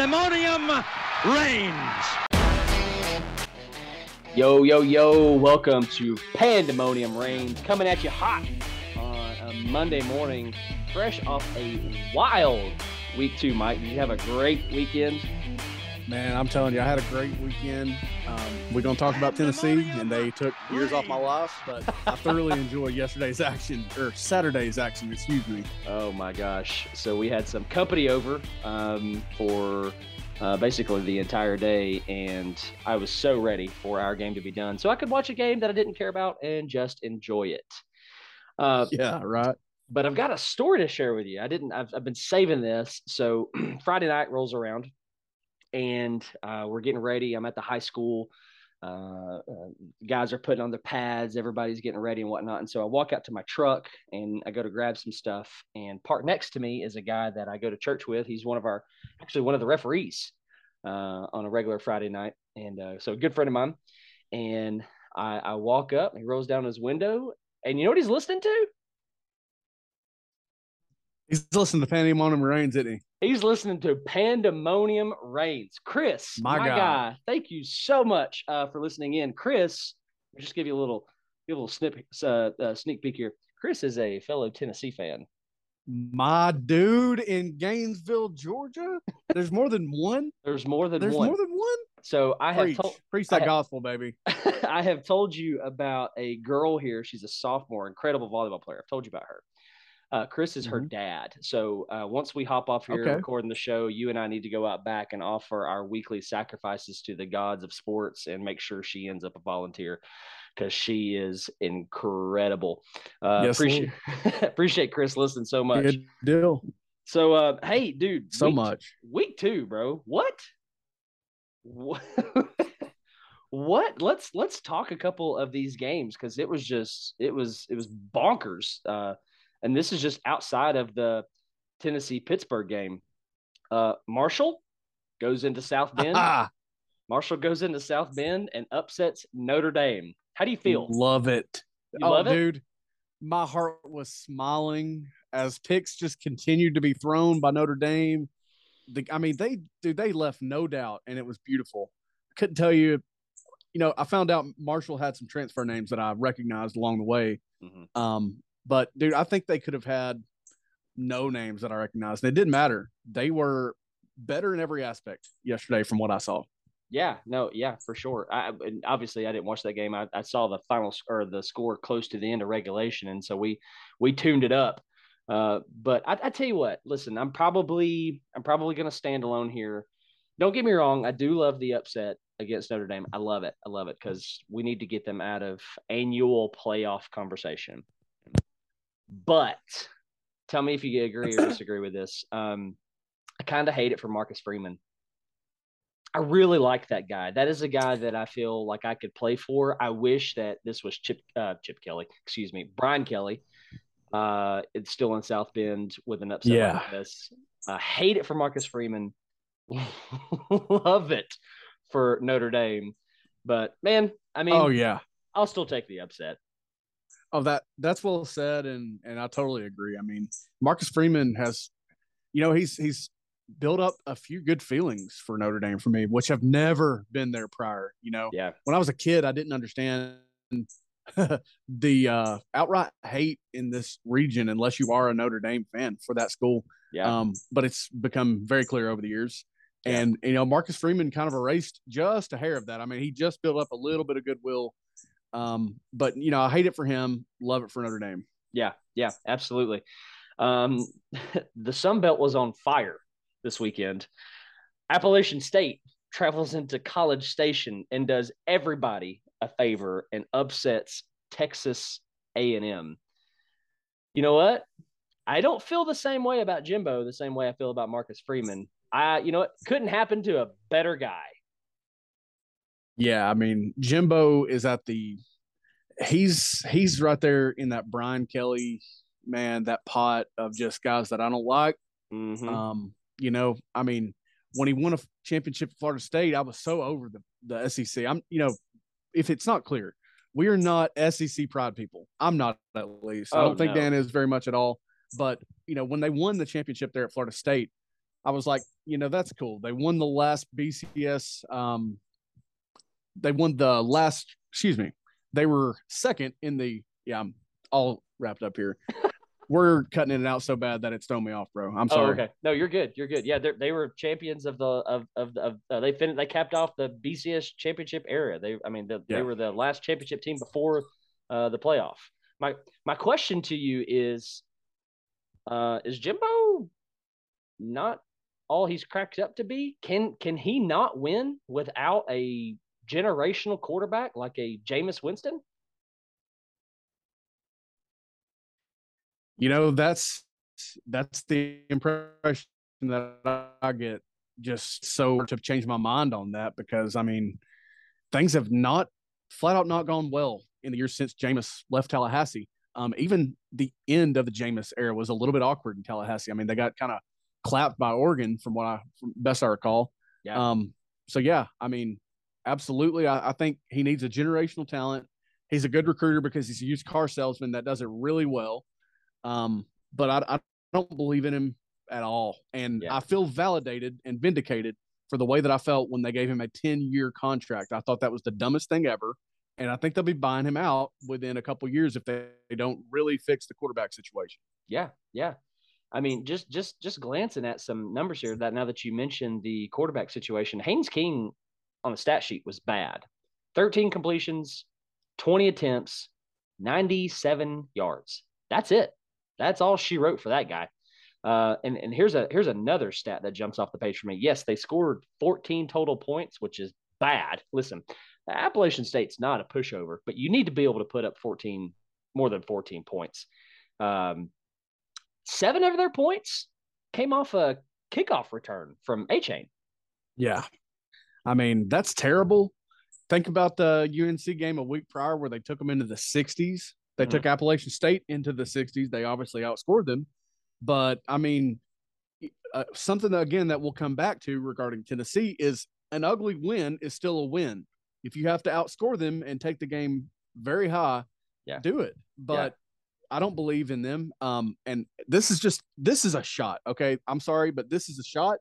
pandemonium reigns. Yo, yo, yo, welcome to Pandemonium Reigns, coming at you hot on a Monday morning, fresh off a wild week two, Mike. Did you have a great weekend? Man, I'm telling you, I had a great weekend. Um, we're going to talk about Tennessee, and they took years off my life, but I thoroughly enjoyed yesterday's action, or Saturday's action, excuse me. Oh my gosh. So we had some company over um, for uh, basically the entire day, and I was so ready for our game to be done. So I could watch a game that I didn't care about and just enjoy it. Uh, Yeah, right. but I've got a story to share with you. I didn't. I've, I've been saving this. So Friday night rolls around, and uh, we're getting ready. I'm at the high school. Uh, uh, guys are putting on their pads. Everybody's getting ready and whatnot. And so I walk out to my truck and I go to grab some stuff. And parked next to me is a guy that I go to church with. He's one of our, actually one of the referees uh, on a regular Friday night. And uh, so a good friend of mine. And I, I walk up. He rolls down his window, and you know what he's listening to? He's listening to Pandemonium Reigns, isn't he? He's listening to Pandemonium Reigns. Chris, My my, guy. guy. thank you so much uh, for listening in. Chris, I'll just give you a little, give a little snip, uh, uh, sneak peek here. Chris is a fellow Tennessee fan. My dude in Gainesville, Georgia. There's more than one. There's more than There's one. more than one. so I have Preach, told, preach that have- gospel, baby. I have told you about a girl here. She's a sophomore, incredible volleyball player. I've told you about her. Uh, Chris is her dad. So uh, once we hop off here Mm-hmm. Okay. recording the show, you and I need to go out back and offer our weekly sacrifices to the gods of sports and make sure she ends up a volunteer because she is incredible. Uh, Yes, appreciate appreciate Chris listening so much. Good deal. So uh, hey, dude, So week- much. Week two, bro. What? What? what? Let's let's talk a couple of these games because it was just it was it was bonkers. Uh, and this is just outside of the Tennessee Pittsburgh game. Uh, Marshall goes into South Bend. Ah, Marshall goes into South Bend and upsets Notre Dame. How do you feel? love it. You oh, love it? dude, my heart was smiling as picks just continued to be thrown by Notre Dame. The, I mean, they dude, they left no doubt, and it was beautiful. Couldn't tell you. You know, I found out Marshall had some transfer names that I recognized along the way. Mhm. Um, but dude, I think they could have had no names that I recognized. And it didn't matter. They were better in every aspect yesterday, from what I saw. Yeah, no, yeah, for sure. I obviously I didn't watch that game. I, I saw the final or the score close to the end of regulation, and so we we tuned it up. Uh, but I, I tell you what, listen, I'm probably I'm probably going to stand alone here. Don't get me wrong, I do love the upset against Notre Dame. I love it. I love it because we need to get them out of annual playoff conversation. But tell me if you agree or disagree with this. Um, I kind of hate it for Marcus Freeman. I really like that guy. That is a guy that I feel like I could play for. I wish that this was Chip uh, Chip Kelly, excuse me, Brian Kelly. Uh, it's still in South Bend with an upset Yeah. like this. I hate it for Marcus Freeman. Love it for Notre Dame. But man, I mean, oh yeah. I'll still take the upset. Oh, that that's well said, and and I totally agree. I mean, Marcus Freeman has, you know, he's he's built up a few good feelings for Notre Dame for me, which have never been there prior. You know, Yeah. when I was a kid, I didn't understand the uh, outright hate in this region unless you are a Notre Dame fan for that school. Yeah. Um, but it's become very clear over the years. Yeah. And you know, Marcus Freeman kind of erased just a hair of that. I mean, he just built up a little bit of goodwill. Um, but you know, I hate it for him, love it for Notre Dame. Yeah, yeah, absolutely. Um, the Sun Belt was on fire this weekend. Appalachian State travels into College Station and does everybody a favor and upsets Texas A&M. You know what? I don't feel the same way about Jimbo the same way I feel about Marcus Freeman. I, you know it Couldn't happen to a better guy. Yeah, I mean, Jimbo is at the he's he's right there in that Brian Kelly man, that pot of just guys that I don't like. Mhm. Um, you know, I mean, when he won a championship at Florida State, I was so over the the SEC. I'm, you know, if it's not clear, we are not SEC pride people. I'm not at least. I Oh, don't think no. Dan is very much at all. But you know, when they won the championship there at Florida State, I was like, you know, that's cool. They won the last BCS. Um, they won the last. Excuse me. They were second in the. Yeah, I'm all wrapped up here. We're cutting in and out so bad that it's thrown me off, bro. I'm sorry. Oh, okay. No, you're good. You're good. Yeah, they were champions of the of of, of uh, they finished. They capped off the BCS championship era. They, I mean, the, yeah. they were the last championship team before uh, the playoff. My my question to you is, uh, is Jimbo not all he's cracked up to be? Can can he not win without a generational quarterback like a Jameis Winston? you know that's that's the impression that I get. Just so to change my mind on that because I mean, things have not flat out not gone well in the years since Jameis left Tallahassee. Um, even the end of the Jameis era was a little bit awkward in Tallahassee. I mean, they got kind of clapped by Oregon from what I from best I recall. Yeah. Um, so yeah, I mean, absolutely. I, I, think he needs a generational talent. He's a good recruiter because he's a used car salesman that does it really well. Um, but I, I don't believe in him at all. And yeah. I feel validated and vindicated for the way that I felt when they gave him a 10 year contract. I thought that was the dumbest thing ever. And I think they'll be buying him out within a couple years if they, they don't really fix the quarterback situation. Yeah. Yeah. I mean, just just just glancing at some numbers here that now that you mentioned the quarterback situation, Haynes King on the stat sheet was bad. 13 completions, 20 attempts, 97 yards. That's it. That's all she wrote for that guy. Uh, and and here's a here's another stat that jumps off the page for me. Yes, they scored 14 total points, which is bad. Listen, Appalachian State's not a pushover, but you need to be able to put up 14 more than 14 points. Um, seven of their points came off a kickoff return from Achane. Yeah, I mean that's terrible. Think about the UNC game a week prior where they took them into the 60s they mm-hmm. took Appalachian State into the 60s. They obviously outscored them. But I mean, uh, something that, again that we'll come back to regarding Tennessee is an ugly win is still a win. If you have to outscore them and take the game very high, yeah. do it. But yeah. I don't believe in them. Um, and this is just this is a shot. Okay, I'm sorry, but this is a shot.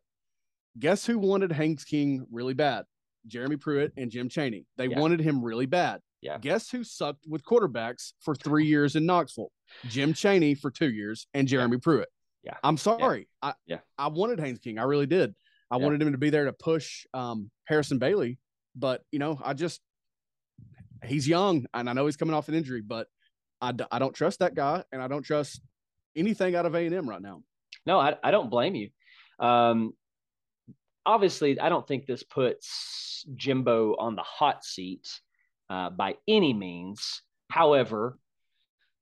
Guess who wanted Haynes King really bad? Jeremy Pruitt and Jim Chaney. They yeah. wanted him really bad. Yeah. Guess who sucked with quarterbacks for three years in Knoxville? Jim Chaney for two years and Jeremy yeah. Pruitt. Yeah. I'm sorry. Yeah. I yeah. I wanted Haynes King. I really did. I yeah. wanted him to be there to push um, Harrison Bailey, but you know, I just he's young and I know he's coming off an injury, but I, I don't trust that guy and I don't trust anything out of A and M right now. No, I, I don't blame you. Um, obviously, I don't think this puts Jimbo on the hot seat uh, by any means. However,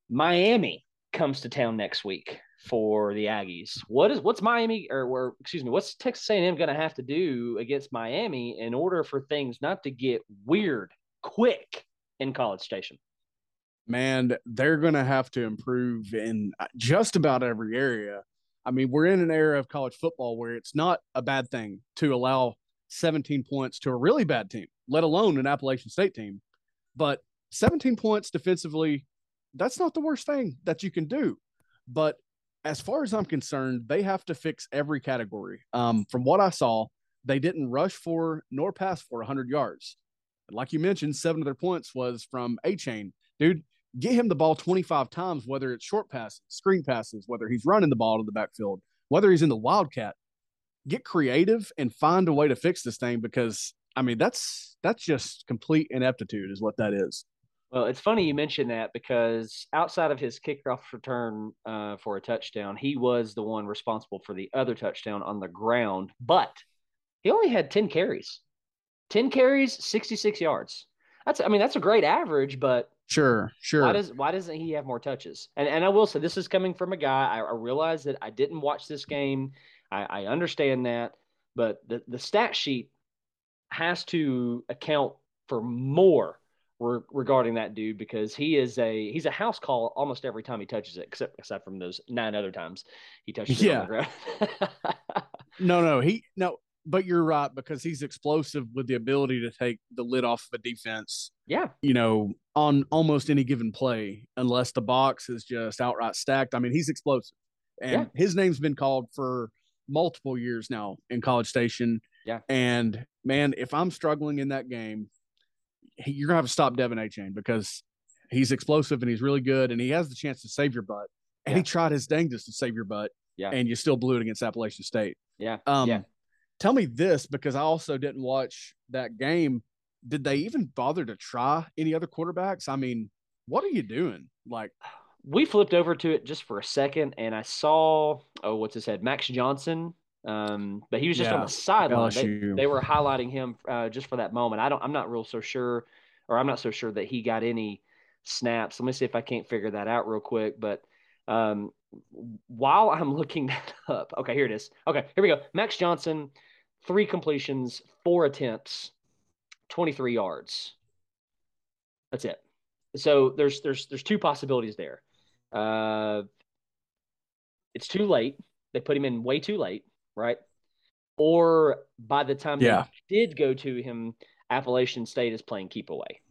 Miami comes to town next week for the Aggies. What is what's Miami or, or excuse me, what's Texas A&M going to have to do against Miami in order for things not to get weird quick in College Station? Man, they're going to have to improve in just about every area. I mean, we're in an era of college football where it's not a bad thing to allow 17 points to a really bad team, let alone an Appalachian State team. But 17 points defensively, that's not the worst thing that you can do. But as far as I'm concerned, they have to fix every category. Um, from what I saw, they didn't rush for nor pass for 100 yards. Like you mentioned, seven of their points was from Achane. Dude, get him the ball 25 times, whether it's short passes, screen passes, whether he's running the ball to the backfield, whether he's in the wildcat. Get creative and find a way to fix this thing because I mean, that's that's just complete ineptitude, is what that is. Well, it's funny you mentioned that because outside of his kickoff return uh, for a touchdown, he was the one responsible for the other touchdown on the ground. But he only had ten carries, ten carries, sixty-six yards. That's, I mean, that's a great average, but Sure, sure. Why does why doesn't he have more touches? And and I will say this is coming from a guy. I, I realize that I didn't watch this game. I, I understand that, but the the stat sheet has to account for more re- regarding that dude because he is a he's a house call almost every time he touches it, except aside from those nine other times he touches yeah. it. no, no, he no, but you're right because he's explosive with the ability to take the lid off of a defense. Yeah, you know, on almost any given play, unless the box is just outright stacked. I mean, he's explosive, and yeah. his name's been called for multiple years now in College Station. Yeah. And man, if I'm struggling in that game, you're gonna have to stop Devon Achane because he's explosive and he's really good and he has the chance to save your butt. And Yeah. he tried his dangest to save your butt. Yeah. And you still blew it against Appalachian State. Yeah. Um, Yeah. Tell me this because I also didn't watch that game. Did they even bother to try any other quarterbacks? I mean, what are you doing? Like, we flipped over to it just for a second, and I saw oh, what's his head, Max Johnson. Um, but he was just on the sideline. They, they were highlighting him uh, just for that moment. I don't. I'm not real so sure, or I'm not so sure that he got any snaps. Let me see if I can't figure that out real quick. But um, while I'm looking that up, okay, here it is. Okay, here we go. Max Johnson, three completions, four attempts, 23 yards. That's it. So there's there's there's two possibilities there. Uh, it's too late. They put him in way too late, right? Or by the time Yeah. they did go to him, Appalachian State is playing keep away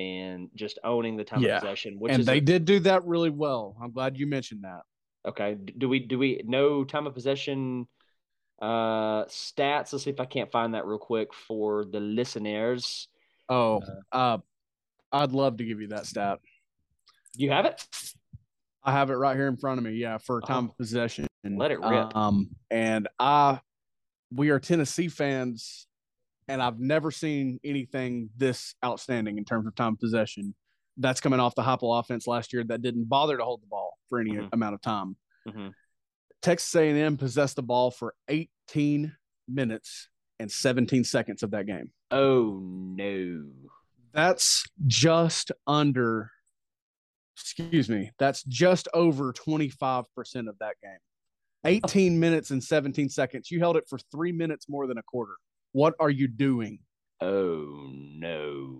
and just owning the time Yeah. of possession. Which and is they a- did do that really well. I'm glad you mentioned that. Okay. Do we do we know time of possession uh stats? Let's see if I can't find that real quick for the listeners. Oh, uh, I'd love to give you that stat. You have it? I have it right here in front of me. Yeah, for time Oh. of possession. Let it rip. Um, and I, we are Tennessee fans, and I've never seen anything this outstanding in terms of time possession. That's coming off the Heupel offense last year that didn't bother to hold the ball for any Mhm. amount of time. Mhm. Texas A&M possessed the ball for 18 minutes and 17 seconds of that game. Oh no. That's just under, excuse me, that's just over 25% of that game. 18 minutes and 17 seconds. You held it for three minutes more than a quarter. What are you doing? Oh no.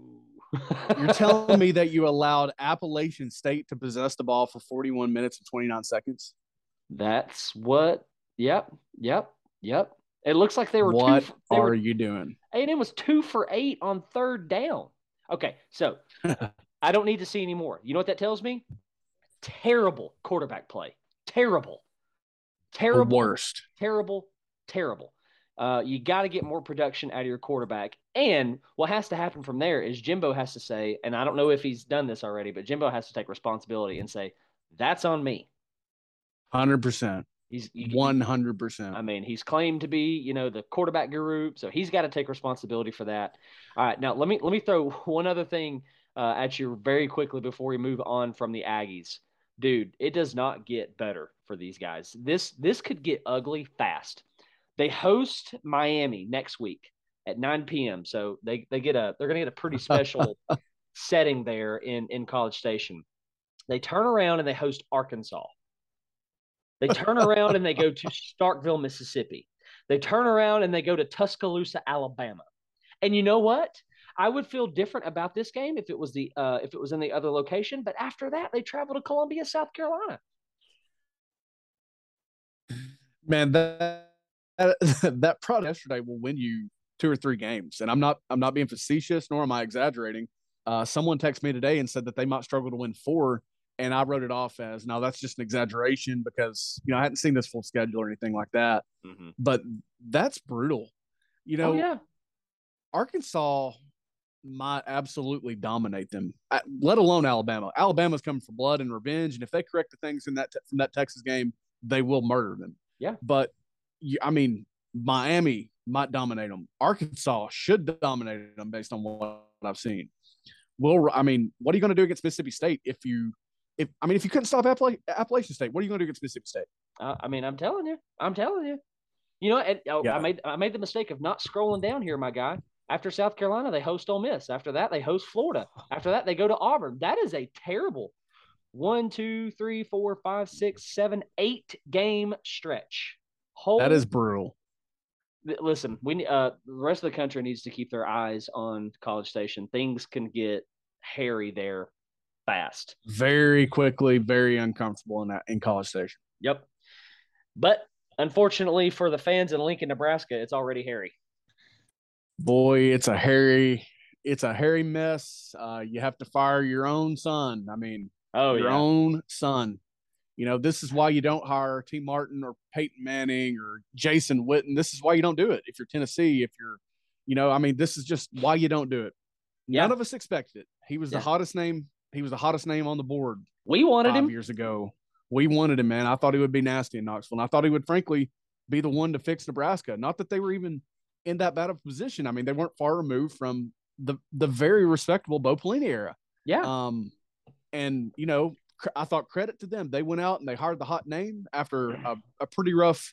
You're telling me that you allowed Appalachian State to possess the ball for 41 minutes and 29 seconds? That's what. Yep. Yep. Yep. It looks like they were What two. For, they are were, you doing? A&M was two for eight on third down. Okay, so I don't need to see any more. You know what that tells me? Terrible quarterback play. Terrible. The Terrible. worst. terrible, terrible. Uh, you got to get more production out of your quarterback. And what has to happen from there is Jimbo has to say, and I don't know if he's done this already, but Jimbo has to take responsibility and say, that's on me. 100%. He's you- 100%. I mean, he's claimed to be, you know, the quarterback guru, so he's got to take responsibility for that. All right, now let me let me throw one other thing uh, at you very quickly before we move on from the Aggies, dude. It does not get better for these guys. This this could get ugly fast. They host Miami next week at 9 p.m. So they they get a they're gonna get a pretty special setting there in in College Station. They turn around and they host Arkansas. They turn around and they go to Starkville, Mississippi. They turn around and they go to Tuscaloosa, Alabama. And you know what? I would feel different about this game if it was the uh, if it was in the other location. But after that, they travel to Columbia, South Carolina. man that that, that product yesterday will win you two or three games and i'm not i'm not being facetious nor am i exaggerating. Uh, someone texted me today and said that they might struggle to win four and i wrote it off as now that's just an exaggeration because you know i hadn't seen this full schedule or anything like that. Mm-hmm. but that's brutal. You know oh yeah, arkansas might absolutely dominate them uh, let alone alabama. Alabama's coming for blood and revenge and if they correct the things in that from that texas game they will murder them. Yeah. but you, I mean, Miami might dominate them. Arkansas should dominate them based on what I've seen. Well, I mean, what are you going to do against Mississippi State if you, if I mean, if you couldn't stop Appala- Appalachian State, what are you going to do against Mississippi State? Uh, I mean, I'm telling you, I'm telling you. You know, and, oh, Yeah. I made I made the mistake of not scrolling down here, my guy. After South Carolina, they host Ole Miss. After that, they host Florida. After that, they go to Auburn. That is a terrible one, two, three, four, five, six, seven, eight game stretch. Whole, That is brutal. Listen, we uh the rest of the country needs to keep their eyes on College Station. Things can get hairy there fast. Very quickly, very uncomfortable in that in College Station. Yep. But unfortunately for the fans in Lincoln, Nebraska, it's already hairy. Boy, it's a hairy, it's a hairy mess. Uh, you have to fire your own son. I mean, Oh your yeah. own son. You know, this is why you don't hire Tee Martin or Peyton Manning or Jason Witten. This is why you don't do it. If you're Tennessee, if you're, you know, I mean, this is just why you don't do it. Yeah. None of us expected it. He was Yeah. the hottest name. He was the hottest name on the board We wanted five him. years ago. We wanted him, man. I thought he would be nasty in Knoxville. And I thought he would, frankly, be the one to fix Nebraska. Not that they were even in that bad of a position. I mean, they weren't far removed from the the very respectable Bo Pelini era. Yeah. Um, and you know, I thought credit to them. They went out and they hired the hot name after a, a pretty rough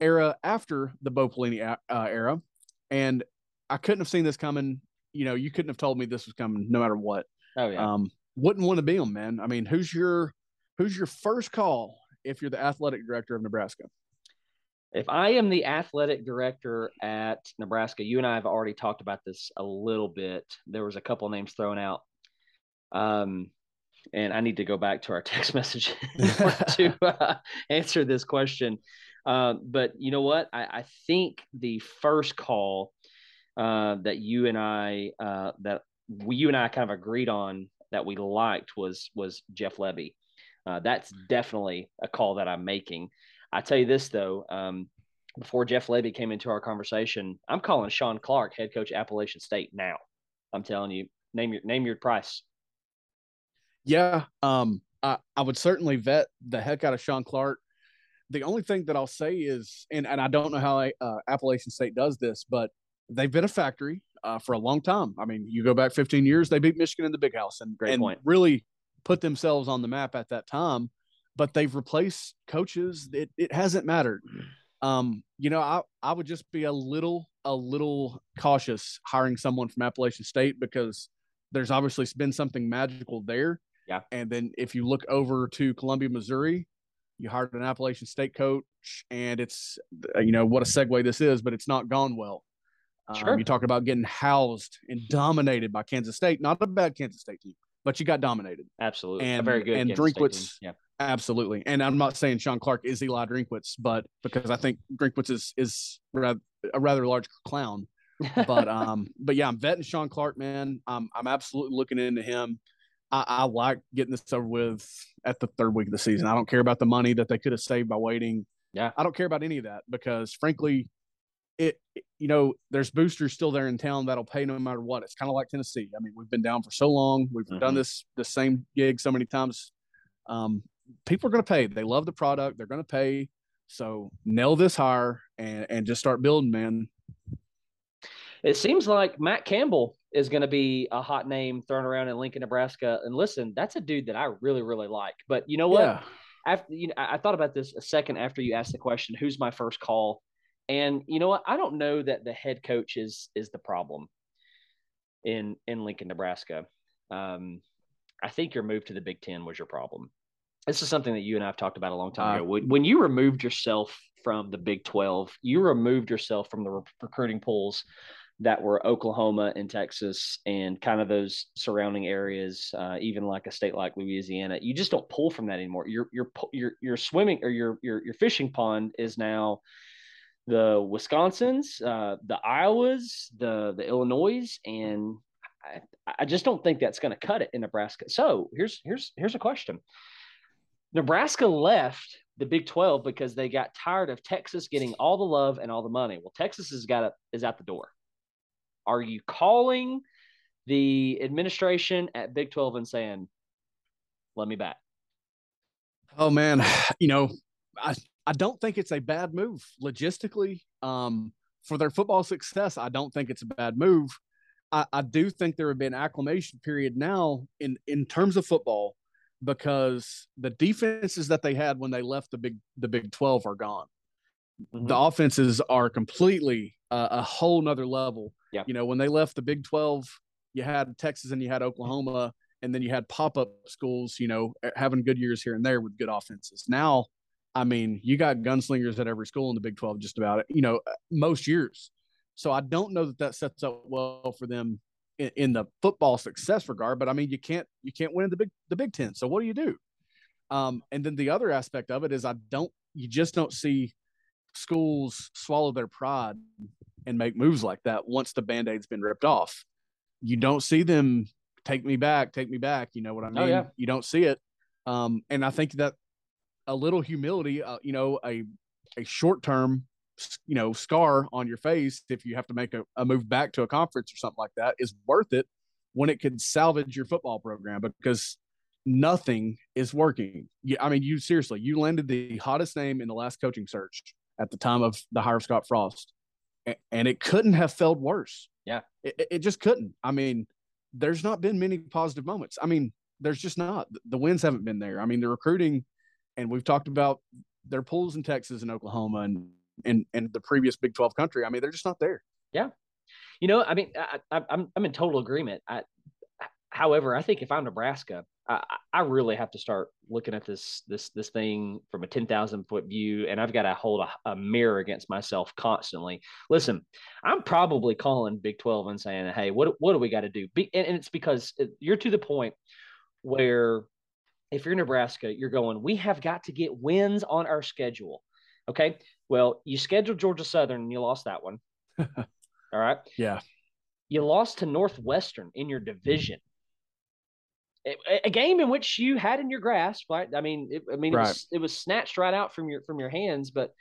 era after the Bo Pelini a- uh, era, and I couldn't have seen this coming. You know, you couldn't have told me this was coming, no matter what. oh yeah. Um, wouldn't want to be them, man. I mean, who's your who's your first call if you're the athletic director of Nebraska? if I am the athletic director at Nebraska, you and I have already talked about this a little bit. There was a couple names thrown out. Um, and I need to go back to our text message to uh, answer this question. Uh, but you know what? I, I think the first call uh, that you and I uh, that we, you and I kind of agreed on that we liked was was Jeff Lebby. Uh, that's definitely a call that I'm making. I tell you this though, um, before Jeff Lebby came into our conversation, I'm calling Shawn Clark, head coach Appalachian State now. I'm telling you, name your name your price. Yeah, um, I, I would certainly vet the heck out of Shawn Clark. The only thing that I'll say is, and, and I don't know how uh, Appalachian State does this, but they've been a factory uh, for a long time. I mean, you go back 15 years, they beat Michigan in the Big House and, Great and point. really put themselves on the map at that time. But they've replaced coaches. It, it hasn't mattered. Um, you know, I, I would just be a little a little cautious hiring someone from Appalachian State because there's obviously been something magical there. Yeah. And then if you look over to Columbia, Missouri, you hired an Appalachian State coach, and it's uh, you know what a segue this is, but it's not gone well. Um, Sure. You talk about getting housed and dominated by Kansas State, not a bad Kansas State team, but you got dominated. Absolutely, a And- very good and Kansas Drinkwitz-. Yeah, Absolutely. And I'm not saying Shawn Clark is Eli Drinkwitz, but because I think Drinkwitz is is rather, a rather large clown. But um, but yeah, I'm vetting Shawn Clark, man. I'm I'm absolutely looking into him. I, I like getting this over with at the third week of the season. I don't care about the money that they could have saved by waiting. Yeah. I don't care about any of that because frankly, it you know, there's boosters still there in town that'll pay no matter what. It's kind of like Tennessee. I mean, we've been down for so long. We've Mhm. done this the same gig so many times. Um, people are going to pay. They love the product. They're going to pay. So nail this higher and and just start building, man. it seems like Matt Campbell is going to be a hot name thrown around in Lincoln, Nebraska. And listen, that's a dude that I really, really like. But you know what? Yeah. after you know, I thought about this a second after you asked the question, who's my first call? And you know what? I don't know that the head coach is is the problem in in Lincoln, Nebraska. Um, I think your move to the Big Ten was your problem. This is something that you and I have talked about a long time ago. When, you removed yourself from the Big Twelve, you removed yourself from the re- recruiting pools that were Oklahoma and Texas and kind of those surrounding areas, uh, even like a state like Louisiana. You just don't pull from that anymore. Your your your your swimming or your your your fishing pond is now the Wisconsins, uh, the Iowas, the the Illinois, and I, I just don't think that's going to cut it in Nebraska. So here's here's here's a question. Nebraska left the Big 12 because they got tired of Texas getting all the love and all the money. Well, Texas has got a, is out the door. Are you calling the administration at Big 12 and saying, "Let me back"? Oh man, you know, I I don't think it's a bad move logistically. Um, for their football success, I don't think it's a bad move. I, I do think there would be an acclimation period now in in terms of football because the defenses that they had when they left the big the Big Twelve are gone. Mhm. The offenses are completely uh, a whole nother level. Yeah. You know, when they left the Big Twelve, you had Texas and you had Oklahoma, and then you had pop up schools. You know, having good years here and there with good offenses. Now, I mean, you got gunslingers at every school in the Big 12, just about it, you know, most years. So I don't know that that sets up well for them in, in the football success regard. But I mean, you can't you can't win in the big the Big Ten. So what do you do? Um, and then the other aspect of it is I don't you just don't see schools swallow their pride and make moves like that once the band-aid's been ripped off. You don't see them take me back, take me back. You know what I mean? Oh, yeah. You don't see it. Um, and I think that a little humility, uh, you know, a a short term, you know, scar on your face if you have to make a, a move back to a conference or something like that is worth it when it could salvage your football program because nothing is working. Yeah, I mean, you seriously, you landed the hottest name in the last coaching search at the time of the hire of Scott Frost, and it couldn't have felt worse. Yeah, it, it just couldn't. I mean, there's not been many positive moments. I mean, there's just not. The wins haven't been there. I mean, the recruiting, and we've talked about their pools in Texas and Oklahoma and and and the previous Big Twelve country. I mean, they're just not there. Yeah, you know, I mean, I, am I'm, I'm in total agreement. I, however, I think if I'm Nebraska, I, I really have to start looking at this this this thing from a ten thousand foot view, and I've got to hold a, a, mirror against myself constantly. Listen, I'm probably calling Big Twelve and saying, "Hey, what what do we got to do?" Be, and, and it's because uh, you're to the point where if you're Nebraska, you're going, we have got to get wins on our schedule. Okay. Well, you scheduled Georgia Southern and you lost that one. All right. Yeah. You lost to Northwestern in your division. A, game in which you had in your grasp, right? I mean, it, I mean, right. it, was, it was snatched right out from your from your hands. But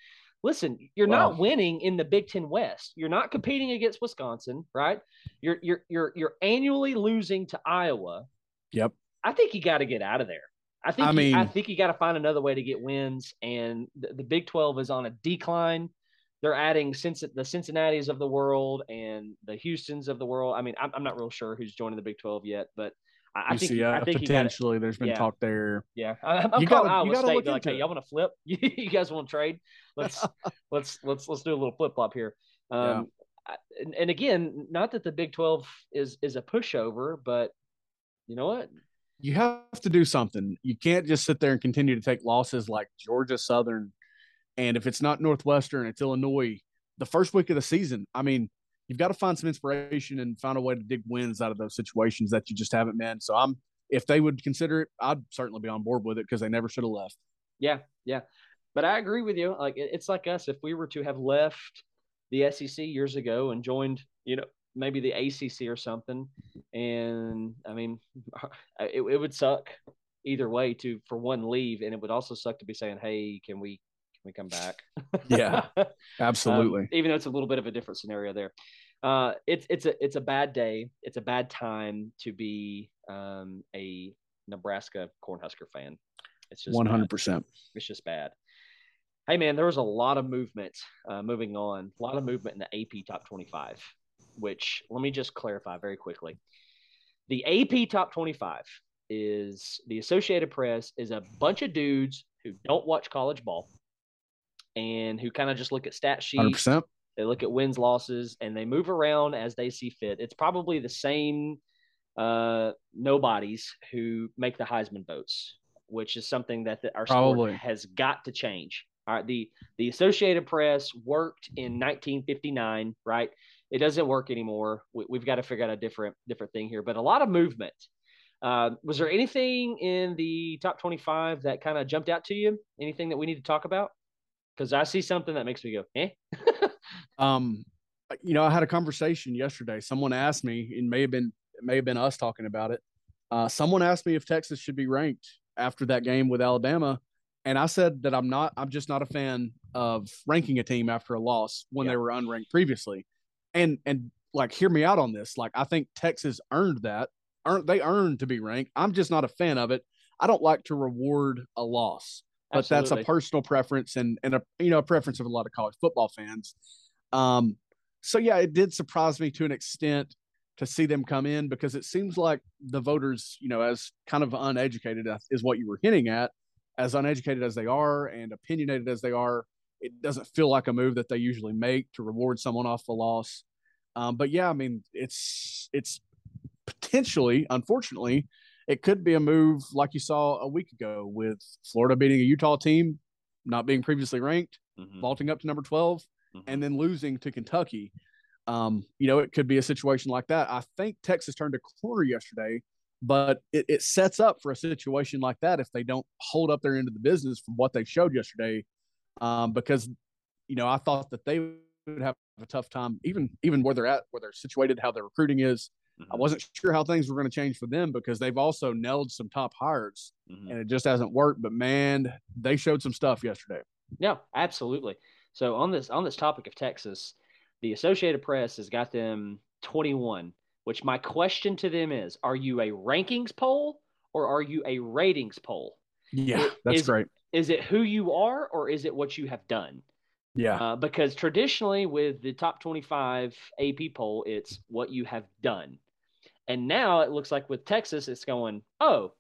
listen, you're not winning in the Big Ten West. You're not competing against Wisconsin, right? You're you're you're you're annually losing to Iowa. Yep. I think you got to get out of there. I think I mean, you, I think you got to find another way to get wins, and the, the, Big Twelve is on a decline. They're adding the Cincinnati's of the world and the Houston's of the world. I mean, I'm, I'm not real sure who's joining the Big Twelve yet, but I, I think, I think potentially gotta, there's been yeah. talk there. Yeah, I, am calling gotta, Iowa State. Like, hey, y'all want to flip? you guys want to trade? Let's let's let's let's do a little flip flop here. Um, yeah. and, and again, not that the Big Twelve is is a pushover, but you know what? you have to do something. You can't just sit there and continue to take losses like Georgia Southern. And if it's not Northwestern, it's Illinois. The first week of the season, I mean, you've got to find some inspiration and find a way to dig wins out of those situations that you just haven't been. So I'm, if they would consider it, I'd certainly be on board with it because they never should have left. Yeah, yeah. But I agree with you. Like it's like us. If we were to have left the SEC years ago and joined, you know, maybe the ACC or something. And I mean, it, it would suck either way to for one leave, and it would also suck to be saying, "Hey, can we can we come back?" yeah, absolutely. Um, even though it's a little bit of a different scenario there. Uh, it's it's a it's a bad day. It's a bad time to be um, a Nebraska Cornhusker fan. It's just one hundred percent. It's just bad. Hey man, there was a lot of movement. Uh, moving on, a lot of movement in the AP top twenty-five which let me just clarify very quickly. The AP Top 25 is the Associated Press is a bunch of dudes who don't watch college ball and who kind of just look at stat sheets. 100%. They look at wins, losses, and they move around as they see fit. It's probably the same uh, nobodies who make the Heisman votes, which is something that the, our probably. sport has got to change. All right, the the Associated Press worked in 1959, right? it doesn't work anymore. We, have got to figure out a different different thing here. But a lot of movement. Uh, was there anything in the top 25 that kind of jumped out to you? Anything that we need to talk about? Because I see something that makes me go, eh. um, you know, I had a conversation yesterday. Someone asked me, it may have been it may have been us talking about it. Uh, someone asked me if Texas should be ranked after that game with Alabama, and I said that I'm not. I'm just not a fan of ranking a team after a loss when yeah. they were unranked previously and and like hear me out on this. Like I think Texas earned that. Earned they earned to be ranked. I'm just not a fan of it. I don't like to reward a loss, but Absolutely. that's a personal preference and and a you know a preference of a lot of college football fans. Um, so yeah, it did surprise me to an extent to see them come in because it seems like the voters, you know, as kind of uneducated is what you were hinting at, as uneducated as they are and opinionated as they are, it doesn't feel like a move that they usually make to reward someone off the loss. Um, but yeah, I mean, it's it's potentially, unfortunately, it could be a move like you saw a week ago with Florida beating a Utah team, not being previously ranked, mm-hmm. vaulting up to number 12, mm-hmm. and then losing to Kentucky. Um, you know, it could be a situation like that. I think Texas turned a corner yesterday, but it, it sets up for a situation like that if they don't hold up their end of the business from what they showed yesterday um, because you know I thought that they would have a tough time, even even where they're at, where they're situated, how their recruiting is. Mm-hmm. I wasn't sure how things were going to change for them because they've also nailed some top hires mm-hmm. and it just hasn't worked. But man, they showed some stuff yesterday. Yeah, absolutely. So on this on this topic of Texas, the Associated Press has got them 21, which my question to them is, are you a rankings poll or are you a ratings poll? Yeah, that's is, great. Is it who you are or is it what you have done? Yeah. Uh, because traditionally with the top 25 AP poll, it's what you have done. And now it looks like with Texas, it's going, oh,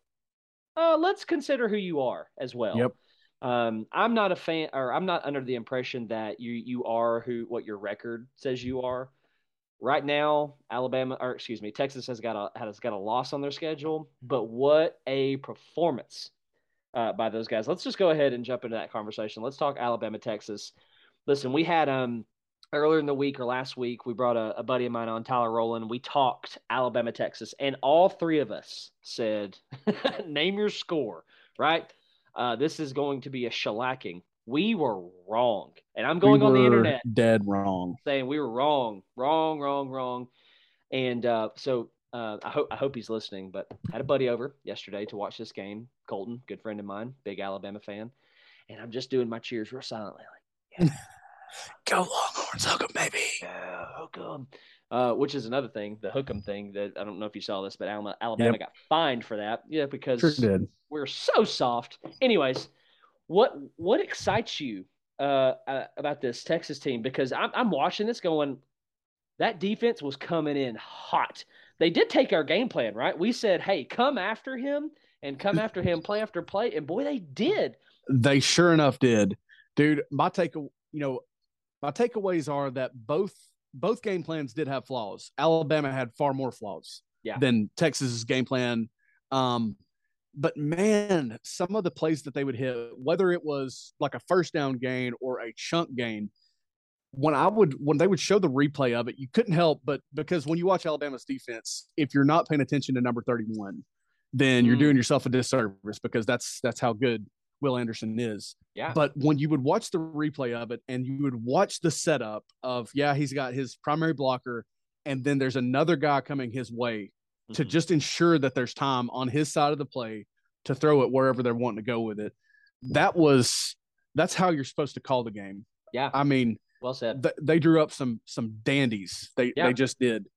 uh, let's consider who you are as well. Yep. Um, I'm not a fan, or I'm not under the impression that you you are who what your record says you are. Right now, Alabama, or excuse me, Texas has got a has got a loss on their schedule. But what a performance uh, by those guys! Let's just go ahead and jump into that conversation. Let's talk Alabama, Texas. Listen, we had um earlier in the week or last week, we brought a, a buddy of mine on, Tyler Rowland. We talked Alabama, Texas, and all three of us said, "Name your score." Right uh, this is going to be a shellacking. We were wrong. And I'm going we on the internet. Dead wrong. Saying we were wrong, wrong, wrong, wrong. And uh, so uh, I hope I hope he's listening. But I had a buddy over yesterday to watch this game. Colton, good friend of mine, big Alabama fan. And I'm just doing my cheers real silently, like, yeah. Go Longhorns, hook 'em, baby. Yeah, hook 'em. Uh, which is another thing, the hook 'em thing that I don't know if you saw this, but Alabama, Alabama yep. got fined for that. Yeah, because sure we're so soft. Anyways, what what excites you uh, uh, about this Texas team? Because I'm I'm watching this going, that defense was coming in hot. They did take our game plan right. We said, hey, come after him and come after him, play after play, and boy, they did. They sure enough did, dude. My take, you know, my takeaways are that both both game plans did have flaws. Alabama had far more flaws yeah. than Texas's game plan. Um, but man, some of the plays that they would hit, whether it was like a first down gain or a chunk gain, when I would when they would show the replay of it, you couldn't help but because when you watch Alabama's defense, if you're not paying attention to number 31, then you're mm. doing yourself a disservice because that's that's how good Will Anderson is. Yeah. But when you would watch the replay of it and you would watch the setup of yeah, he's got his primary blocker and then there's another guy coming his way mm-hmm. to just ensure that there's time on his side of the play to throw it wherever they're wanting to go with it. That was that's how you're supposed to call the game. Yeah. I mean, well said. Th- they drew up some some dandies. They yeah. they just did.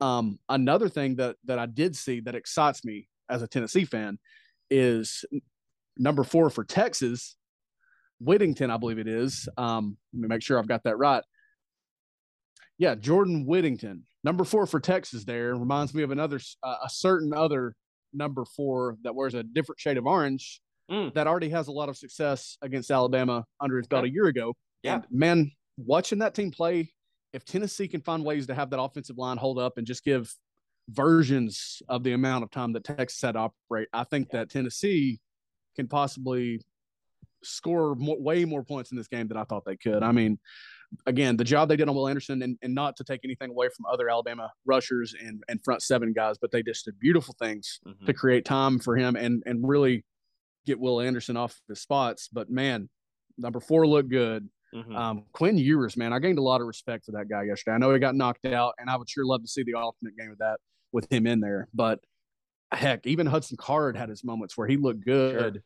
Um, another thing that that I did see that excites me as a Tennessee fan is number four for Texas, Whittington, I believe it is. Um, let me make sure I've got that right. Yeah, Jordan Whittington, number four for Texas. There reminds me of another, uh, a certain other number four that wears a different shade of orange mm. that already has a lot of success against Alabama under his belt a year ago. Yeah, and man, watching that team play, if Tennessee can find ways to have that offensive line hold up and just give versions of the amount of time that Texas had to operate, I think yeah. that Tennessee can possibly score more, way more points in this game than I thought they could. I mean, again, the job they did on Will Anderson, and, and not to take anything away from other Alabama rushers and, and front seven guys, but they just did beautiful things mm-hmm. to create time for him and and really get Will Anderson off his spots. But man, number four looked good. Mm-hmm. Um, Quinn Ewers, man, I gained a lot of respect for that guy yesterday. I know he got knocked out, and I would sure love to see the alternate game of that with him in there. But heck, even Hudson Card had his moments where he looked good.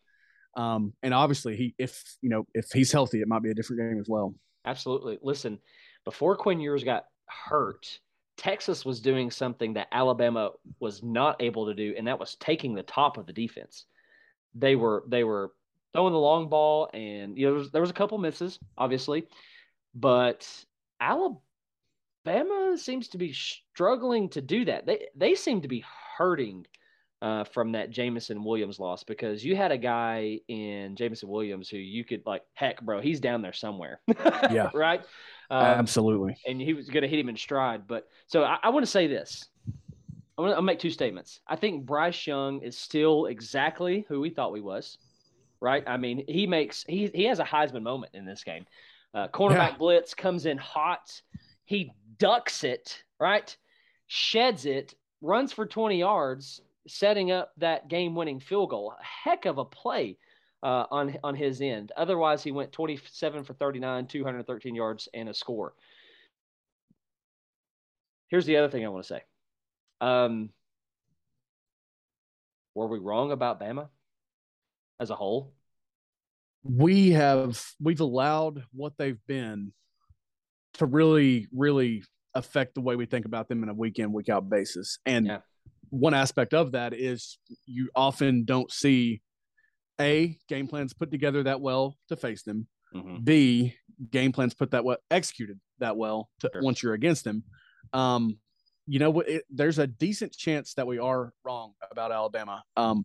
Sure. Um, and obviously, he if you know if he's healthy, it might be a different game as well. Absolutely. Listen, before Quinn Ewers got hurt, Texas was doing something that Alabama was not able to do, and that was taking the top of the defense. They were they were throwing the long ball, and you know there was, there was a couple misses, obviously, but Alabama seems to be struggling to do that. They they seem to be hurting uh, from that Jameson Williams loss because you had a guy in Jameson Williams who you could like, heck, bro, he's down there somewhere. yeah. right. Um, Absolutely. And he was going to hit him in stride. But so I, I want to say this. I'm going to make two statements. I think Bryce Young is still exactly who we thought he was. Right. I mean, he makes he he has a Heisman moment in this game. Uh, cornerback yeah. blitz comes in hot. He ducks it. Right. Sheds it. Runs for 20 yards setting up that game-winning field goal. A heck of a play uh, on on his end. Otherwise, he went 27 for 39, 213 yards, and a score. Here's the other thing I want to say. Um, were we wrong about Bama as a whole? We have we've allowed what they've been to really, really affect the way we think about them in a week in, week out basis. And Yeah. One aspect of that is you often don't see a game plans put together that well to face them. Mhm. B game plans put that well executed that well to, Sure. once you're against them. Um, you know? It, there's a decent chance that we are wrong about Alabama. Um,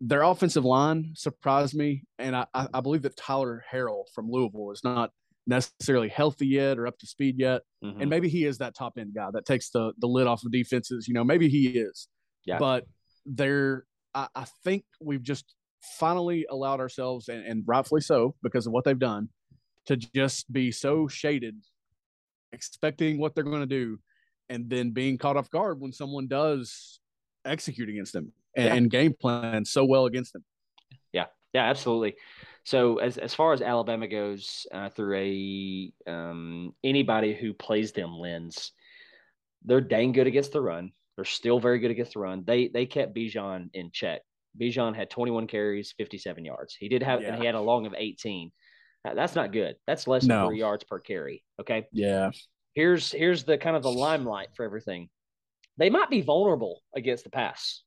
their offensive line surprised me, and I, I believe that Tyler Harrell from Louisville is not necessarily healthy yet or up to speed yet, Mhm. and maybe he is that top end guy that takes the the lid off of defenses. You know, maybe he is. Yeah. But there, I, I think we've just finally allowed ourselves, and, and rightfully so, because of what they've done, to just be so shaded, expecting what they're going to do, and then being caught off guard when someone does execute against them and, Yeah. and game plan so well against them. Yeah. Yeah, absolutely. So as as far as Alabama goes, uh, through a um, anybody who plays them lens, they're dang good against the run. They're still very good against the run. They they kept Bijan in check. Bijan had 21 carries, 57 yards. He did have, Yeah. and he had a long of 18. Uh, That's not good. That's less than No. three yards per carry. Okay. Yeah. Here's here's the kind of the limelight for everything. They might be vulnerable against the pass.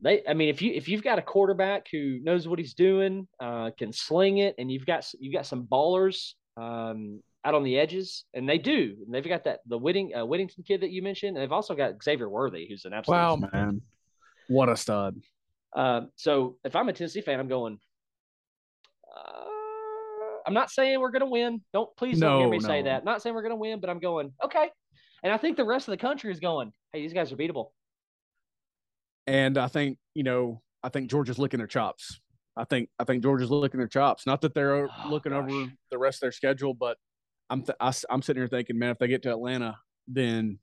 They, I mean, if you if you've got a quarterback who knows what he's doing, uh, can sling it, and you've got you've got some ballers um, out on the edges, and they do. And they've got that the Whitting uh, Whittington kid that you mentioned, and they've also got Xavier Worthy, who's an absolute. Wow, man. What a stud. Uh, so if I'm a Tennessee fan, I'm going. Uh, I'm not saying we're going to win. Don't please don't hear No, me say no. that. Not saying we're going to win, but I'm going okay. And I think the rest of the country is going. Hey, these guys are beatable. And I think, you know, I think Georgia's licking their chops. I think I think Georgia's licking their chops. Not that they're Oh, looking gosh. over the rest of their schedule, but I'm th- I, am sitting here thinking, man, if they get to Atlanta, then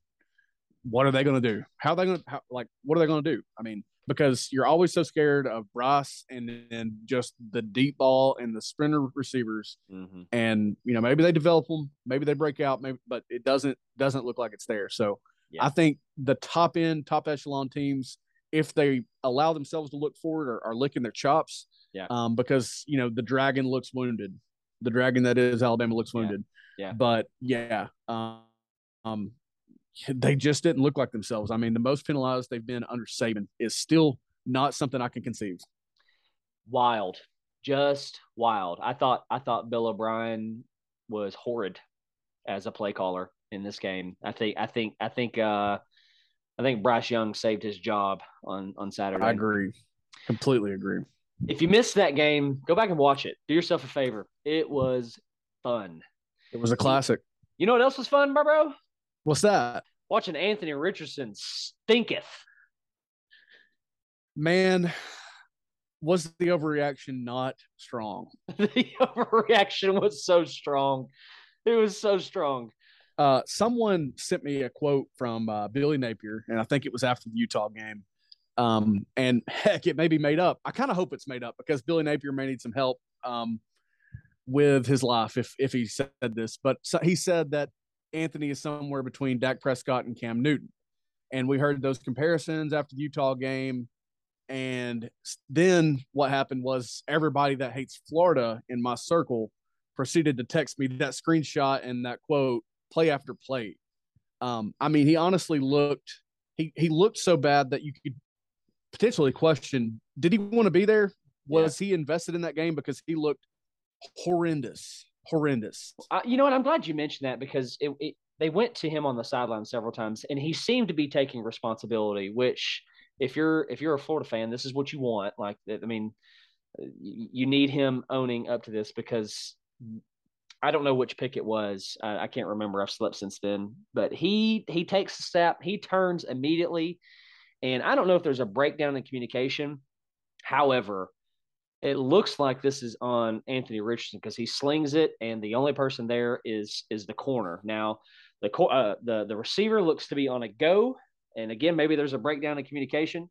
what are they going to do? How are they going to like? What are they going to do? I mean, because you're always so scared of Bryce and then just the deep ball and the sprinter receivers, Mm-hmm. and you know maybe they develop them, maybe they break out, maybe, but it doesn't doesn't look like it's there. So Yeah. I think the top end, top echelon teams, if they allow themselves to look forward, are, are licking their chops. Yeah. Um, because you know the dragon looks wounded. The dragon that is Alabama looks Yeah. wounded. Yeah. But yeah, um, um, they just didn't look like themselves. I mean, the most penalized they've been under Saban is still not something I can conceive. Wild, just wild. I thought I thought Bill O'Brien was horrid as a play caller in this game. I think I think I think uh, I think Bryce Young saved his job on on Saturday. I agree, completely agree. if you missed that game, go back and watch it. Do yourself a favor. It was fun. It was a classic. You know what else was fun, bro? bro? What's that? Watching Anthony Richardson stinketh. Man, was the overreaction not strong? the overreaction was so strong. It was so strong. Uh, someone sent me a quote from uh, Billy Napier, and I think it was after the Utah game. Um, and heck, it may be made up. I kind of hope it's made up because Billy Napier may need some help um, with his life if if he said this. But so, he said that Anthony is somewhere between Dak Prescott and Cam Newton, and we heard those comparisons after the Utah game. And then what happened was everybody that hates Florida in my circle proceeded to text me that screenshot and that quote play after play. Um, I mean, he honestly looked he he looked so bad that you could potentially question did he want to be there? Was he invested in that game because he looked horrendous, horrendous. Uh, you know what? I'm glad you mentioned that because it, it they went to him on the sideline several times, and he seemed to be taking responsibility. Which, if you're if you're a Florida fan, this is what you want. Like, I mean, you need him owning up to this because I don't know which pick it was. I, I can't remember. I've slept since then. But he he takes a step. He turns immediately, and I don't know if there's a breakdown in communication. However, it looks like this is on Anthony Richardson because he slings it, and the only person there is is the corner. Now, the uh, the the receiver looks to be on a go, and again, maybe there's a breakdown in communication.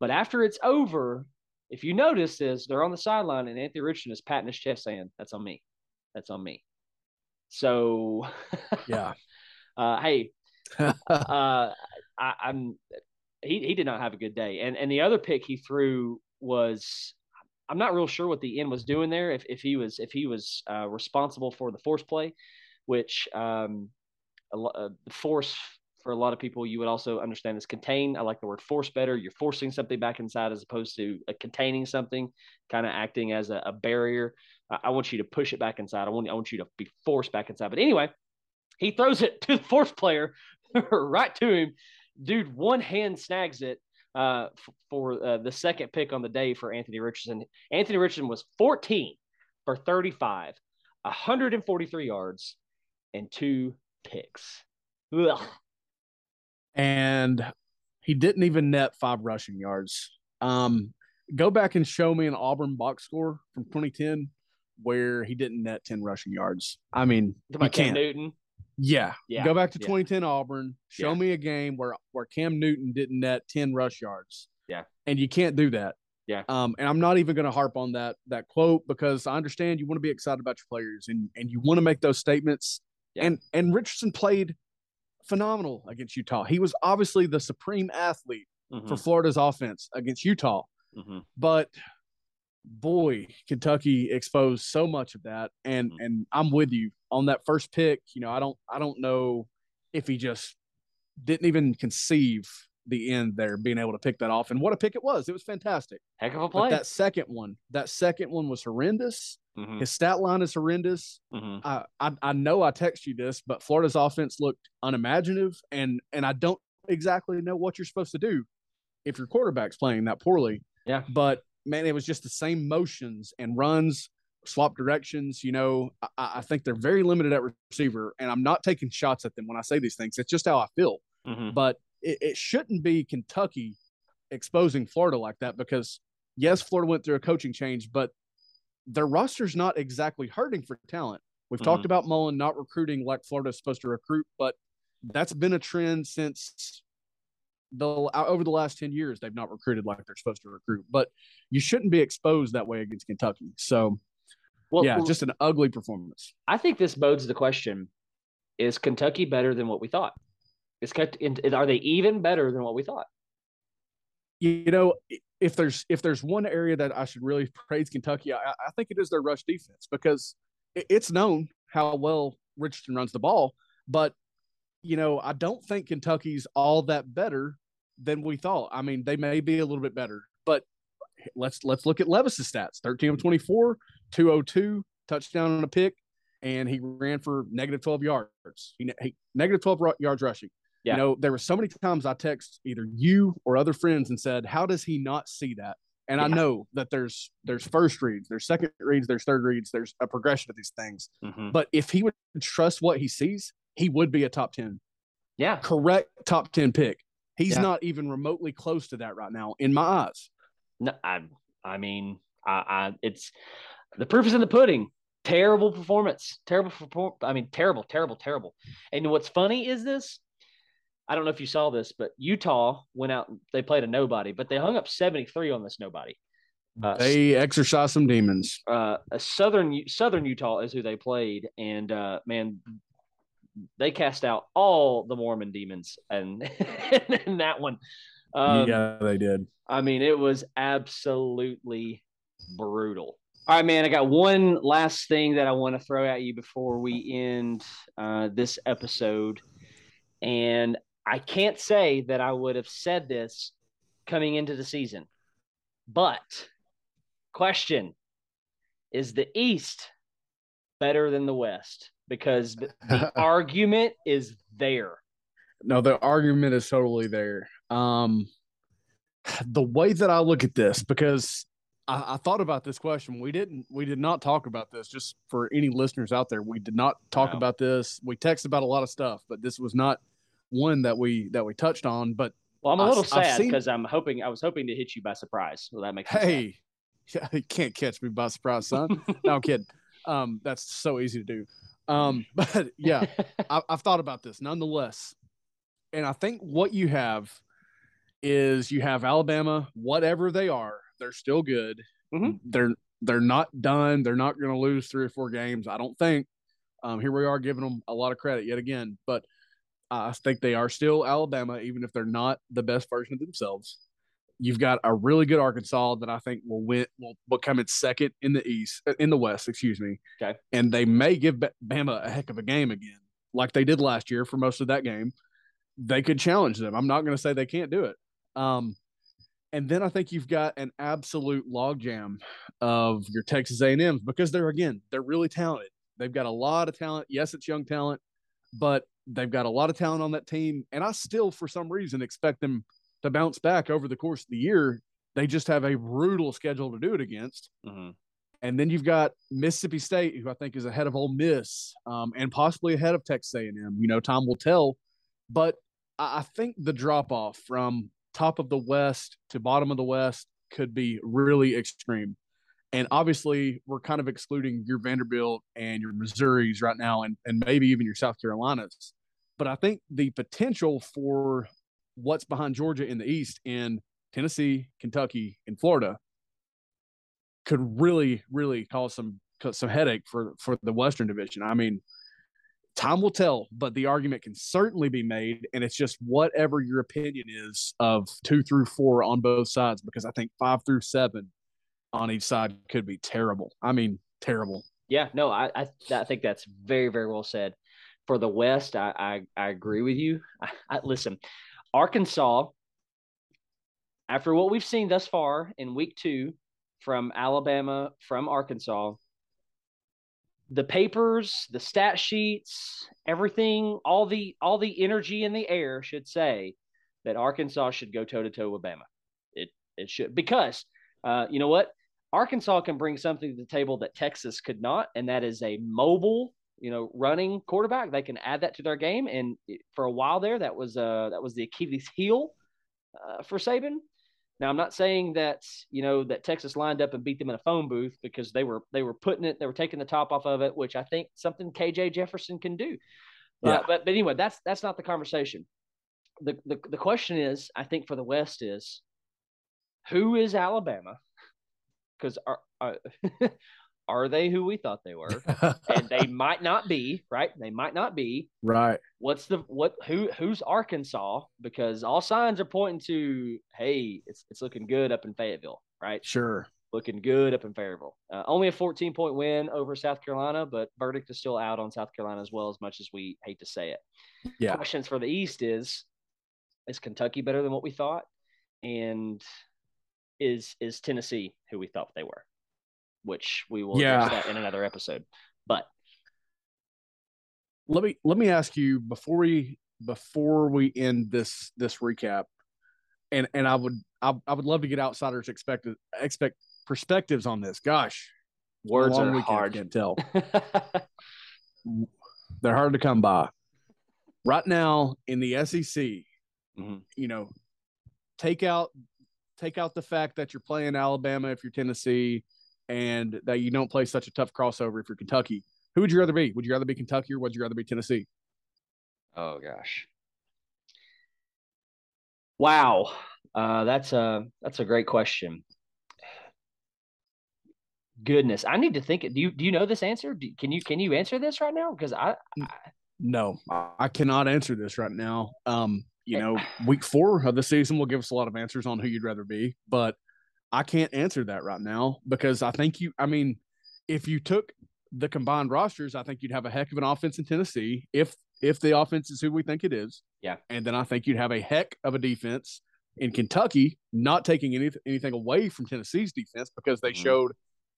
But after it's over, if you notice this, they're on the sideline, and Anthony Richardson is patting his chest, saying, "That's on me. That's on me." So, Yeah. uh, hey, uh, I, I'm he he did not have a good day. And and the other pick he threw was I'm not real sure what the end was doing there. If if he was if he was uh, responsible for the force play, which um, a, uh, the force for a lot of people you would also understand as contain. I like the word force better. You're forcing something back inside as opposed to uh, containing something, kind of acting as a, a barrier. I, want you to push it back inside. I want I want you to be forced back inside. But anyway, he throws it to the force player right to him. Dude, one hand snags it uh, f- for uh, the second pick on the day for Anthony Richardson. Anthony Richardson was 14 for 35, 143 yards, and two picks. Ugh. And he didn't even net five rushing yards. Um, go back and show me an Auburn box score from 2010 where he didn't net 10 rushing yards. I mean, you Cam. Newton. Yeah. Yeah. Go back to Yeah. 2010 Auburn. Show Yeah. me a game where where Cam Newton didn't net 10 rush yards. Yeah. And you can't do that. Yeah. Um, and I'm not even going to harp on that that quote because I understand you want to be excited about your players and and you want to make those statements. Yeah. And and Richardson played phenomenal against Utah. He was obviously the supreme athlete for Mhm, Florida's offense against Utah. mhm. But boy, Kentucky exposed so much of that, and Mhm. and I'm with you on that first pick. You know, I don't I don't know if he just didn't even conceive the end there, being able to pick that off, and what a pick it was. It was fantastic. Heck of a But play. that second one, that second one was horrendous. Mhm, His stat line is horrendous. mhm. I, I I know I text you this, but Florida's offense looked unimaginative, and and I don't exactly know what you're supposed to do if your quarterback's playing that poorly. Yeah. But man, it was just the same motions and runs, swap directions. You know, I, I think they're very limited at receiver, and I'm not taking shots at them when I say these things. It's just how I feel. Mhm. But it, it shouldn't be Kentucky exposing Florida like that because yes, Florida went through a coaching change, but their roster's not exactly hurting for talent. We've Mhm. talked about Mullen not recruiting like Florida's supposed to recruit, but that's been a trend since the uh, over the last 10 years they've not recruited like they're supposed to recruit but you shouldn't be exposed that way against kentucky so Well, yeah well, just an ugly performance I think this bodes the question: Is Kentucky better than what we thought? Is are they even better than what we thought? you know if there's if there's one area that i should really praise kentucky i, I think it is their rush defense because it's known how well richardson runs the ball but you know i don't think kentucky's all that better than we thought. I mean they may be a little bit better but let's let's look at levis's stats. 13 of 24 202 touchdown on a pick and he ran for negative 12 yards. He, he negative 12 yards rushing. Yeah. you know there were so many times i text either you or other friends and said how does he not see that? And i know that there's there's first reads there's second reads there's third reads there's a progression of these things. Mhm. but if he would trust what he sees he would be a top 10 Yeah, correct top 10 pick he's Yeah. not even remotely close to that right now in my eyes no, I, I mean, I, I, it's the proof is in the pudding. Terrible performance. Terrible perform. I mean, terrible, terrible, terrible. And what's funny is this. I don't know if you saw this, but Utah went out. They played a nobody, but they hung up seventy three on this nobody. Uh, they exorcise some demons uh, a southern Southern Utah is who they played, and uh, man, they cast out all the Mormon demons, and in that one, um, yeah they did I mean, it was absolutely brutal. All right, man. I got one last thing that I want to throw at you before we end uh, this episode, and I can't say that I would have said this coming into the season, but question: Is the East better than the West? Because the, argument is there. No, the argument is totally there. Um, the way that I look at this, because I, I thought about this question, we didn't, we did not talk about this. Just for any listeners out there, we did not talk No. about this. We texted about a lot of stuff, but this was not one that we that we touched on. But Well, I'm a little I've sad because I'm hoping I was hoping to hit you by surprise. Well, that makes hey, yeah, you can't catch me by surprise, son. no, I'm kidding. Um, that's so easy to do. Um, but yeah, I, I've thought about this nonetheless. And I think what you have is you have Alabama, whatever they are, they're still good. Mhm. They're they're not done. They're not going to lose three or four games. I don't think. Um, here we are giving them a lot of credit yet again, but I think they are still Alabama, even if they're not the best version of themselves. You've got a really good Arkansas that I think will win, will, will come in second in the East, uh, in the West, excuse me. Okay. And they may give Bama a heck of a game again, like they did last year for most of that game. They could challenge them. I'm not going to say they can't do it. Um, and then I think you've got an absolute logjam of your Texas A&Ms because they're again they're really talented. They've got a lot of talent. Yes, it's young talent, but they've got a lot of talent on that team. And I still, for some reason, expect them to bounce back over the course of the year. They just have a brutal schedule to do it against. Mm-hmm. And then you've got Mississippi State, who I think is ahead of Ole Miss, um, and possibly ahead of Texas A&M. You know, time will tell. But I, I think the drop off from top of the West to bottom of the West could be really extreme. And obviously, we're kind of excluding your Vanderbilt and your Missouris right now, and, and maybe even your South Carolinas. But I think the potential for what's behind Georgia in the East in Tennessee, Kentucky, and Florida could really, really cause some some headache for for the Western Division. I mean, time will tell, but the argument can certainly be made, and it's just whatever your opinion is of two through four on both sides, because I think five through seven on each side could be terrible. I mean, terrible. Yeah, no, I I, I think that's very very well said. For the West, I I, I agree with you. I, I, listen, Arkansas. After what we've seen thus far in Week Two, from Alabama, from Arkansas, the papers, the stat sheets, everything, all the all the energy in the air should say that Arkansas should go toe to toe with Bama. It it should because uh, you know what Arkansas can bring something to the table that Texas could not, and that is a mobile, you know, running quarterback. They can add that to their game, and for a while there, that was uh that was the Achilles heel uh, for Saban. Now, I'm not saying that you know that Texas lined up and beat them in a phone booth because they were they were putting it, they were taking the top off of it, which I think something KJ Jefferson can do. Yeah. Uh, but but anyway, that's that's not the conversation. The, the the question is, I think for the West is, who is Alabama? because are they who we thought they were? and they might not be, right? They might not be. Right. What's the what who who's Arkansas? Because all signs are pointing to hey, it's it's looking good up in Fayetteville, right? Sure. Looking good up in Fayetteville. Uh, only a 14 point win over South Carolina, but verdict is still out on South Carolina as well, as much as we hate to say it. Yeah. Questions for the East is is Kentucky better than what we thought? And is is Tennessee who we thought they were, which we will yeah. address that in another episode. But let me let me ask you before we before we end this this recap, and and I would I, I would love to get outsiders expected expect perspectives on this. Gosh, words are hard. Can't tell. They're hard to come by. Right now in the SEC, mm-hmm. you know, take out take out the fact that you're playing Alabama if you're Tennessee, and that you don't play such a tough crossover if you're Kentucky. Who would you rather be? Would you rather be Kentucky or would you rather be Tennessee? Oh gosh. Wow, uh, that's a that's a great question. Goodness, I need to think. Do you do you know this answer? Do, can you can you answer this right now? Because I, I no, I cannot answer this right now. Um, you know, week four of the season will give us a lot of answers on who you'd rather be, but I can't answer that right now because I think you, I mean, if you took the combined rosters, I think you'd have a heck of an offense in Tennessee if if the offense is who we think it is. Yeah. And then I think you'd have a heck of a defense in Kentucky, not taking any, anything away from Tennessee's defense because they mm-hmm. showed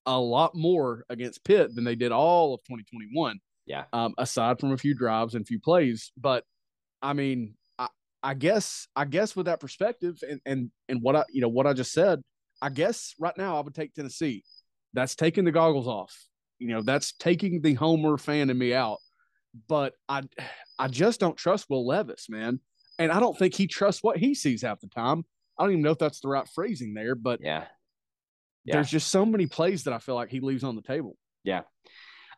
a lot more against Pitt than they did all of 2021. Yeah. Um, aside from a few drives and a few plays. But I mean, I guess I guess with that perspective and and and what I you know what I just said, I guess right now I would take Tennessee. That's taking the goggles off. You know, that's taking the homer fan in me out. But I I just don't trust Will Levis, man. And I don't think he trusts what he sees half the time. I don't even know if that's the right phrasing there, but yeah. yeah. There's just so many plays that I feel like he leaves on the table. Yeah.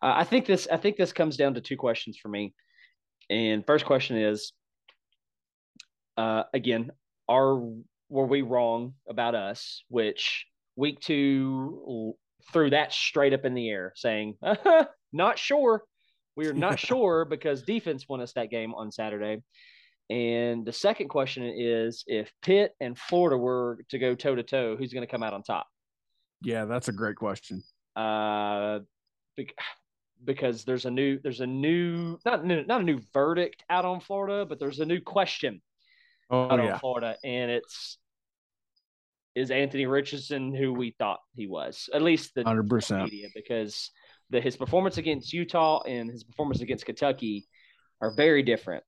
Uh, I think this I think this comes down to two questions for me. And first question is uh, again, are were we wrong about us? Which week two threw that straight up in the air, saying, "Not sure." We are not sure because defense won us that game on Saturday. And the second question is if Pitt and Florida were to go toe to toe, who's going to come out on top? Yeah, that's a great question. Uh, because there's a new there's a new not not a new verdict out on Florida, but there's a new question oh, out yeah. on Florida, and it's is Anthony Richardson who we thought he was, at least the 100%. media, because the his performance against Utah and his performance against Kentucky are very different.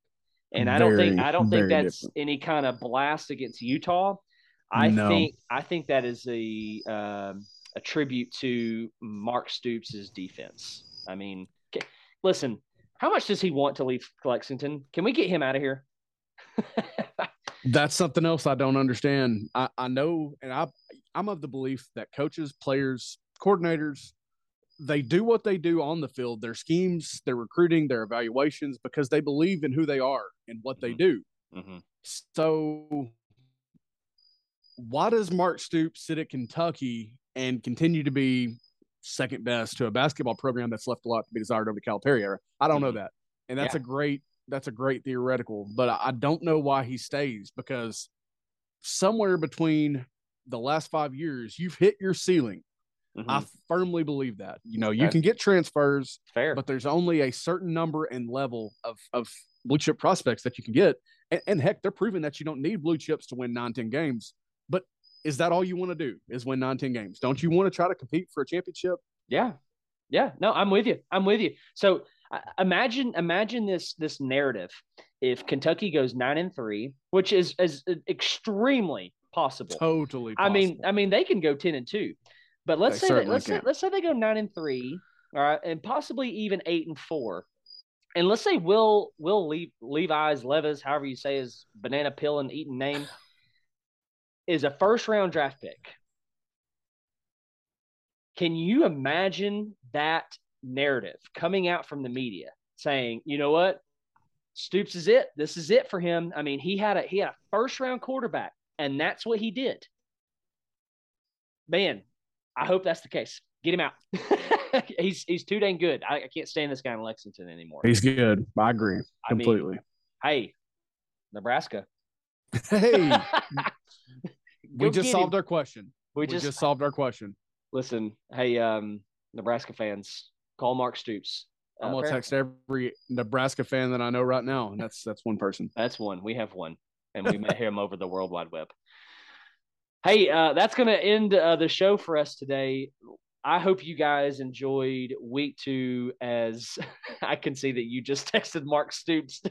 And I don't think I don't think that's different. any kind of blast against Utah. I No. think I think that is a um, a tribute to Mark Stoops' defense. I mean, listen, how much does he want to leave Lexington? Can we get him out of here? That's something else I don't understand. I, I know, and I I'm of the belief that coaches, players, coordinators, they do what they do on the field, their schemes, their recruiting, their evaluations, because they believe in who they are and what they Mhm. do. mm-hmm. So why does Mark Stoops sit at Kentucky and continue to be second best to a basketball program that's left a lot to be desired over the Calipari era? I don't know Mhm. that. And that's Yeah. a great that's a great theoretical, but I don't know why he stays because somewhere between the last five years, you've hit your ceiling. I firmly believe that. You know, you Mm-hmm. Can get transfers, Fair. but there's only a certain number and level of of blue chip prospects that you can get. And, and heck, they're proving that you don't need blue chips to win nine, 10 games. But is that all you want to do? Is win nine, 10 games? Don't you want to try to compete for a championship? Yeah. Yeah. No, I'm with you. I'm with you. So imagine imagine this this narrative. If Kentucky goes nine and three, which is is uh, extremely possible. Totally. I mean. I mean, they can go ten and two, but let's They say that, let's say, let's say they go nine and three, all right, and possibly even eight and four, and let's say Will Will Le- Levi's Levis, however you say his banana pill and eating name, is a first round draft pick. Can you imagine that narrative coming out from the media saying, you know what, Stoops is it. This is it for him. I mean, he had a he had a first round quarterback, and that's what he did. Man, I hope that's the case. Get him out. he's he's too dang good. I, I can't stand this guy in Lexington anymore. he's good. I agree I mean, completely. hey, Nebraska. hey, we just solved him. our question. We We just, just solved our question. listen. Hey, um, Nebraska fans, call Mark Stoops. I'm Uh, gonna text every Nebraska fan that I know right now, and that's that's one person. That's one. We have one, and we met him over the World Wide Web. Hey, uh, that's going to end uh, the show for us today. I hope you guys enjoyed week two. As I can see that you just texted Mark Stoops.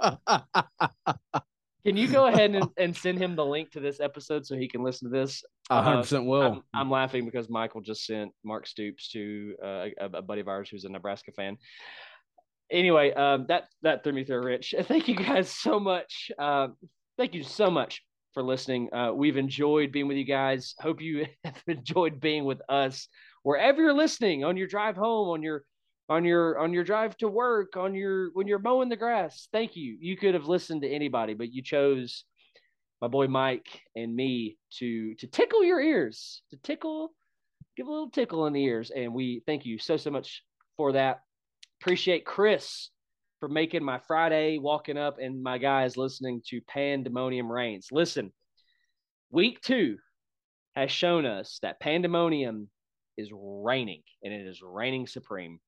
Can you go ahead and, and send him the link to this episode so he can listen to this? A hundred percent will. I'm, I'm laughing because Michael just sent Mark Stoops to uh, a, a buddy of ours who's a Nebraska fan. Anyway, um, that that threw me through a wrench. Thank you guys so much. Uh, thank you so much for listening. Uh, we've enjoyed being with you guys. Hope you have enjoyed being with us wherever you're listening on your drive home, on your on your on your drive to work, on your when you're mowing the grass. Thank you. You could have listened to anybody, but you chose my boy Mike and me to to tickle your ears, to tickle, give a little tickle in the ears, and we thank you so so much for that. Appreciate Chris for making my Friday walking up and my guys listening to Pandemonium Reigns. Listen, week two has shown us that Pandemonium is reigning and it is reigning supreme.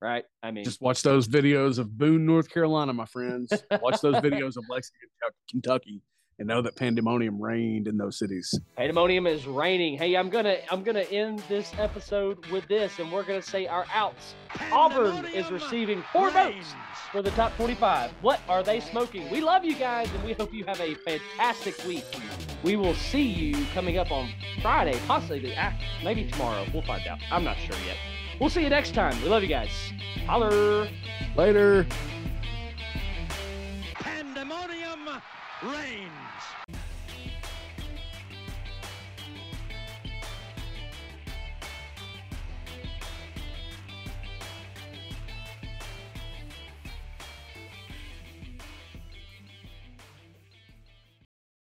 Right? I mean, Just watch those videos of Boone, North Carolina, my friends. Watch those videos of Lexington, Kentucky, and know that pandemonium reigned in those cities. Pandemonium is reigning. Hey, I'm gonna I'm gonna end this episode with this, and we're gonna say our outs. Auburn is receiving four votes for the top 25. What are they smoking? We love you guys, and we hope you have a fantastic week. We will see you coming up on Friday, possibly ah, maybe tomorrow. We'll find out. I'm not sure yet. We'll see you next time. We love you guys. Holler. Later. Pandemonium reigns.